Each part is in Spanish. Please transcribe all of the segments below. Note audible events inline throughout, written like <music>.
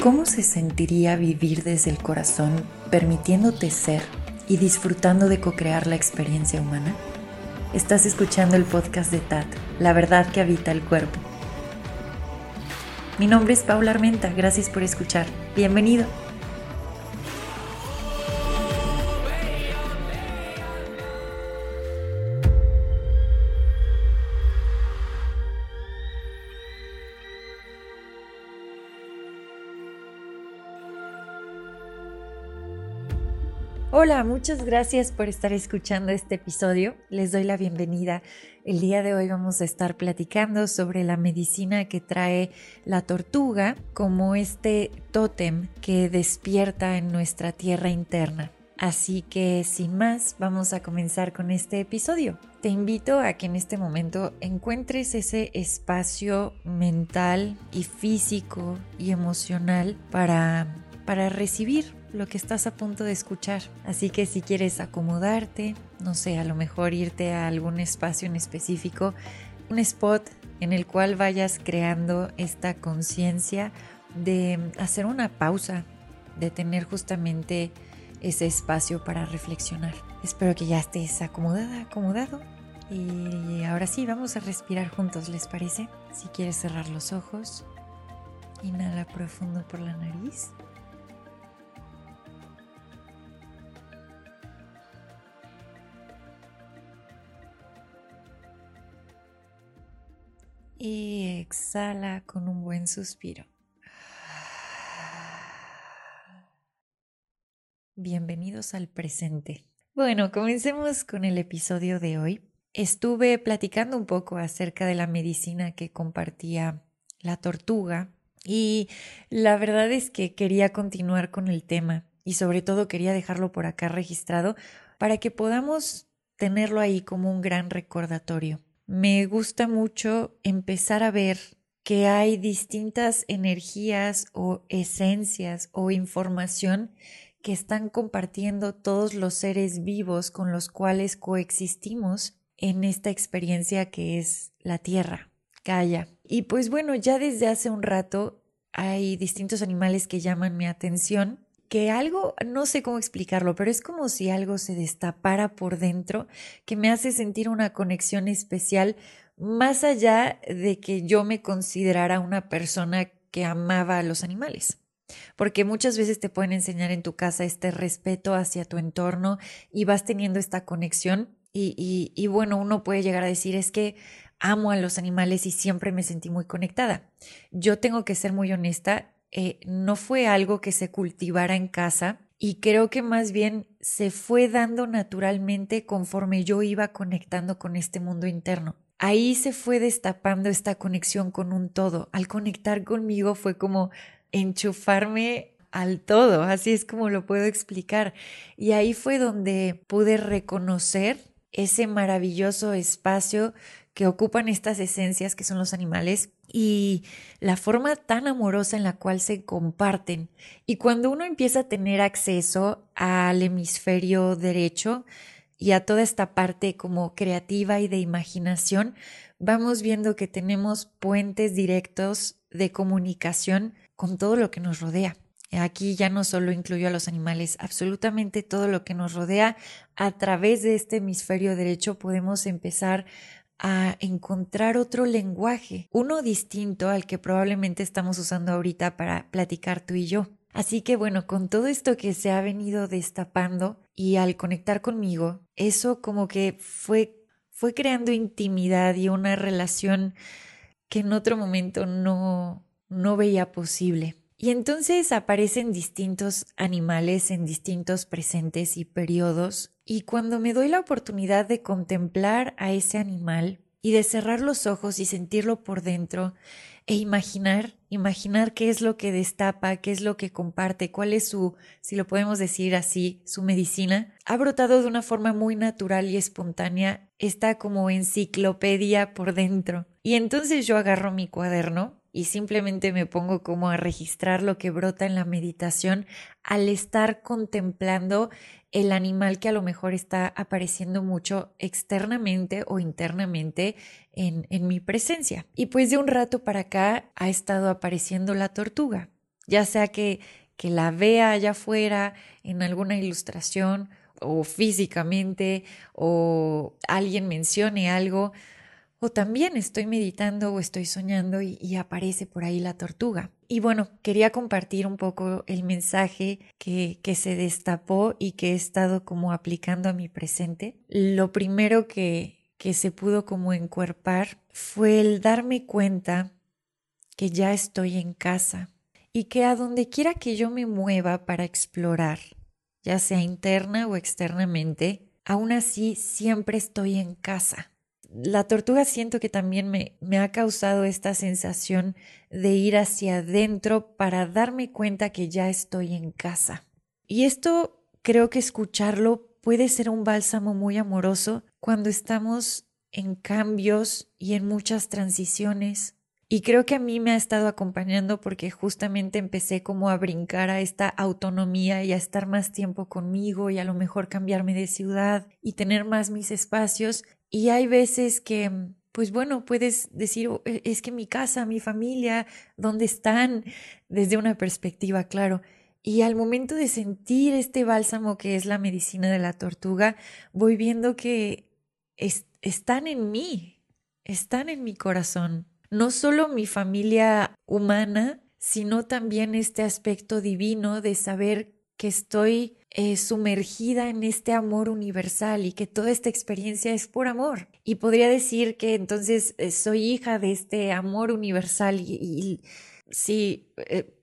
¿Cómo se sentiría vivir desde el corazón, permitiéndote ser y disfrutando de co-crear la experiencia humana? Estás escuchando el podcast de TAT, La verdad que habita el cuerpo. Mi nombre es Paula Armenta, gracias por escuchar. Bienvenido. Hola, muchas gracias por estar escuchando este episodio. Les doy la bienvenida. El día de hoy vamos a estar platicando sobre la medicina que trae la tortuga como este tótem que despierta en nuestra tierra interna. Así que sin más, vamos a comenzar con este episodio. Te invito a que en este momento encuentres ese espacio mental y físico y emocional para, para recibir lo que estás a punto de escuchar. Así que si quieres acomodarte, no sé, a lo mejor irte a algún espacio en específico, un spot en el cual vayas creando esta conciencia de hacer una pausa, de tener justamente ese espacio para reflexionar. Espero que ya estés acomodada, acomodado. Y ahora sí, vamos a respirar juntos, ¿les parece? Si quieres cerrar los ojos, inhala profundo por la nariz. Exhala con un buen suspiro. Bienvenidos al presente. Bueno, comencemos con el episodio de hoy. Estuve platicando un poco acerca de la medicina que compartía la tortuga y la verdad es que quería continuar con el tema y sobre todo quería dejarlo por acá registrado para que podamos tenerlo ahí como un gran recordatorio me gusta mucho empezar a ver que hay distintas energías o esencias o información que están compartiendo todos los seres vivos con los cuales coexistimos en esta experiencia que es la Tierra, Gaia. Y pues bueno, ya desde hace un rato hay distintos animales que llaman mi atención que algo, no sé cómo explicarlo, pero es como si algo se destapara por dentro, que me hace sentir una conexión especial, más allá de que yo me considerara una persona que amaba a los animales. Porque muchas veces te pueden enseñar en tu casa este respeto hacia tu entorno y vas teniendo esta conexión y, y, bueno, uno puede llegar a decir es que amo a los animales y siempre me sentí muy conectada. Yo tengo que ser muy honesta, eh, no fue algo que se cultivara en casa y creo que más bien se fue dando naturalmente conforme yo iba conectando con este mundo interno. Ahí se fue destapando esta conexión con un todo. Al conectar conmigo fue como enchufarme al todo, así es como lo puedo explicar. Y ahí fue donde pude reconocer ese maravilloso espacio que ocupan estas esencias que son los animales y la forma tan amorosa en la cual se comparten. Y cuando uno empieza a tener acceso al hemisferio derecho y a toda esta parte como creativa y de imaginación, vamos viendo que tenemos puentes directos de comunicación con todo lo que nos rodea. Aquí ya no solo incluyo a los animales, absolutamente todo lo que nos rodea a través de este hemisferio derecho podemos empezar a encontrar otro lenguaje, uno distinto al que probablemente estamos usando ahorita para platicar tú y yo. Así que bueno, con todo esto que se ha venido destapando y al conectar conmigo, eso como que fue fue creando intimidad y una relación que en otro momento no no veía posible. Y entonces aparecen distintos animales en distintos presentes y periodos, y cuando me doy la oportunidad de contemplar a ese animal y de cerrar los ojos y sentirlo por dentro e imaginar, imaginar qué es lo que destapa, qué es lo que comparte, cuál es su, si lo podemos decir así, su medicina, ha brotado de una forma muy natural y espontánea, está como enciclopedia por dentro. Y entonces yo agarro mi cuaderno y simplemente me pongo como a registrar lo que brota en la meditación al estar contemplando el animal que a lo mejor está apareciendo mucho externamente o internamente en, en mi presencia. Y pues de un rato para acá ha estado apareciendo la tortuga. ya sea que, que la vea allá afuera en alguna ilustración o físicamente o alguien mencione algo o también estoy meditando o estoy soñando y, aparece por ahí la tortuga. Y bueno, quería compartir un poco el mensaje que, que se destapó y que he estado como aplicando a mi presente. Lo primero que, que se pudo como encuerpar fue el darme cuenta que ya estoy en casa y que a donde quiera que yo me mueva para explorar, ya sea interna o externamente, aún así siempre estoy en casa la tortuga siento que también me, me, ha causado esta sensación de ir hacia adentro para darme cuenta que ya estoy en casa. Y esto creo que escucharlo puede ser un bálsamo muy amoroso cuando estamos en cambios y en muchas transiciones. Y creo que a mí me ha estado acompañando porque justamente empecé como a brincar a esta autonomía y a estar más tiempo conmigo y a lo mejor cambiarme de ciudad y tener más mis espacios y hay veces que, pues bueno, puedes decir, oh, e, es que mi casa, mi familia, ¿dónde están? Desde una perspectiva, claro. Y al momento de sentir este bálsamo que es la medicina de la tortuga, voy viendo que están en mí, están en mi corazón. No solo mi familia humana, sino también este aspecto divino de saber que estoy eh, sumergida en este amor universal y que toda esta experiencia es por amor. Y podría decir que entonces eh, soy hija de este amor universal y, sí, eh,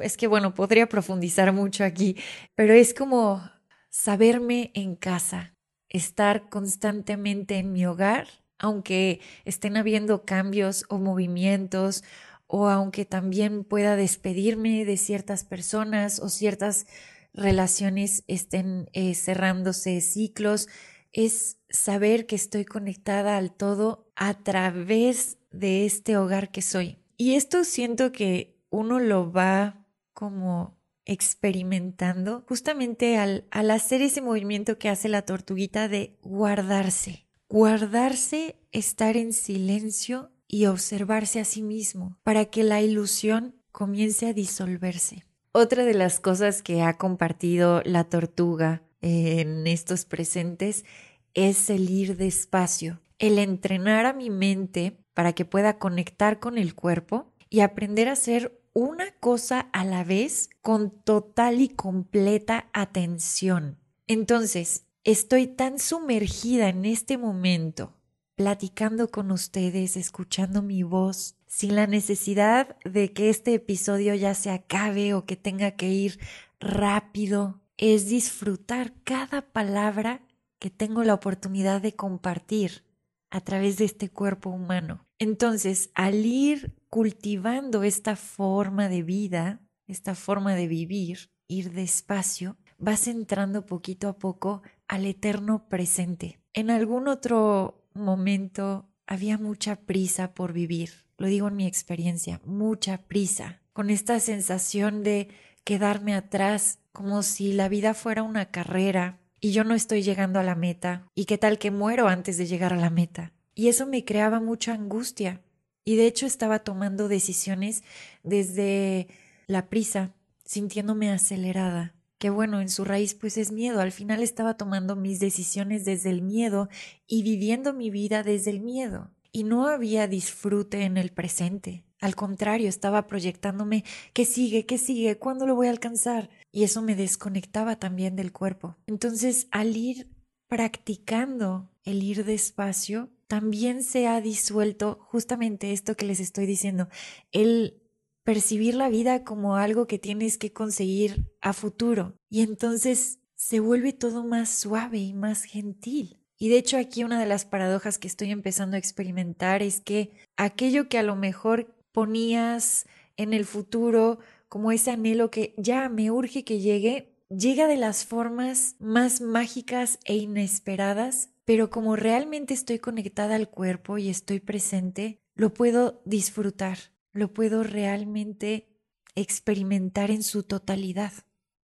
es que bueno, podría profundizar mucho aquí, pero es como saberme en casa, estar constantemente en mi hogar, aunque estén habiendo cambios o movimientos o aunque también pueda despedirme de ciertas personas o ciertas relaciones estén eh, cerrándose ciclos, es saber que estoy conectada al todo a través de este hogar que soy. Y esto siento que uno lo va como experimentando justamente al, al hacer ese movimiento que hace la tortuguita de guardarse. Guardarse, estar en silencio y observarse a sí mismo para que la ilusión comience a disolverse. Otra de las cosas que ha compartido la tortuga en estos presentes es el ir despacio, el entrenar a mi mente para que pueda conectar con el cuerpo y aprender a hacer una cosa a la vez con total y completa atención. Entonces, estoy tan sumergida en este momento, platicando con ustedes, escuchando mi voz, sin la necesidad de que este episodio ya se acabe o que tenga que ir rápido, es disfrutar cada palabra que tengo la oportunidad de compartir a través de este cuerpo humano. Entonces, al ir cultivando esta forma de vida, esta forma de vivir, ir despacio, vas entrando poquito a poco al eterno presente. En algún otro momento había mucha prisa por vivir, lo digo en mi experiencia, mucha prisa, con esta sensación de quedarme atrás, como si la vida fuera una carrera y yo no estoy llegando a la meta, y qué tal que muero antes de llegar a la meta. Y eso me creaba mucha angustia, y de hecho estaba tomando decisiones desde la prisa, sintiéndome acelerada, que bueno, en su raíz pues es miedo, al final estaba tomando mis decisiones desde el miedo y viviendo mi vida desde el miedo y no había disfrute en el presente. Al contrario, estaba proyectándome ¿qué sigue? ¿Qué sigue? ¿Cuándo lo voy a alcanzar? Y eso me desconectaba también del cuerpo. Entonces, al ir practicando el ir despacio, también se ha disuelto justamente esto que les estoy diciendo, el percibir la vida como algo que tienes que conseguir a futuro. Y entonces se vuelve todo más suave y más gentil. Y de hecho aquí una de las paradojas que estoy empezando a experimentar es que aquello que a lo mejor ponías en el futuro como ese anhelo que ya me urge que llegue, llega de las formas más mágicas e inesperadas, pero como realmente estoy conectada al cuerpo y estoy presente, lo puedo disfrutar, lo puedo realmente experimentar en su totalidad.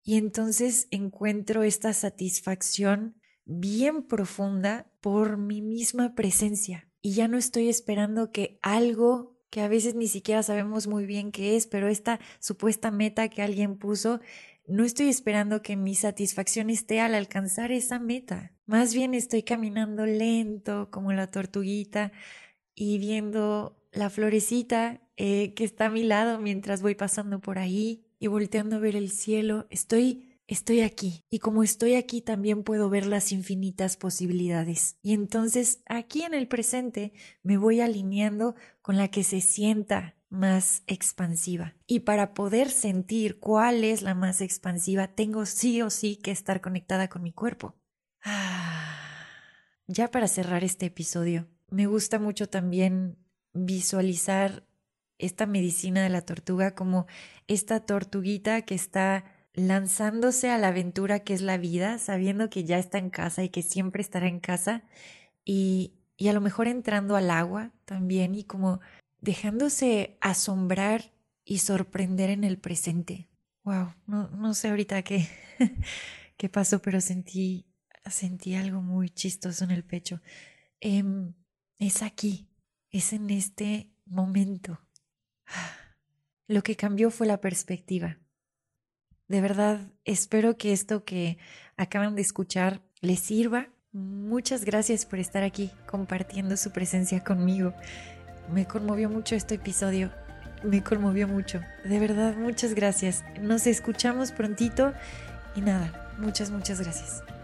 Y entonces encuentro esta satisfacción bien profunda por mi misma presencia y ya no estoy esperando que algo que a veces ni siquiera sabemos muy bien qué es, pero esta supuesta meta que alguien puso, no estoy esperando que mi satisfacción esté al alcanzar esa meta. Más bien estoy caminando lento como la tortuguita y viendo la florecita eh, que está a mi lado mientras voy pasando por ahí y volteando a ver el cielo. Estoy estoy aquí y como estoy aquí también puedo ver las infinitas posibilidades. Y entonces aquí en el presente me voy alineando con la que se sienta más expansiva. Y para poder sentir cuál es la más expansiva, tengo sí o sí que estar conectada con mi cuerpo. Ah. Ya para cerrar este episodio, me gusta mucho también visualizar esta medicina de la tortuga como esta tortuguita que está lanzándose a la aventura que es la vida, sabiendo que ya está en casa y que siempre estará en casa, y, y a lo mejor entrando al agua también y como dejándose asombrar y sorprender en el presente. Wow, no, no sé ahorita qué, <laughs> qué pasó, pero sentí, sentí algo muy chistoso en el pecho. Em, es aquí, es en este momento. Lo que cambió fue la perspectiva. De verdad, espero que esto que acaban de escuchar les sirva. Muchas gracias por estar aquí compartiendo su presencia conmigo. Me conmovió mucho este episodio. Me conmovió mucho. De verdad, muchas gracias. Nos escuchamos prontito y nada, muchas, muchas gracias.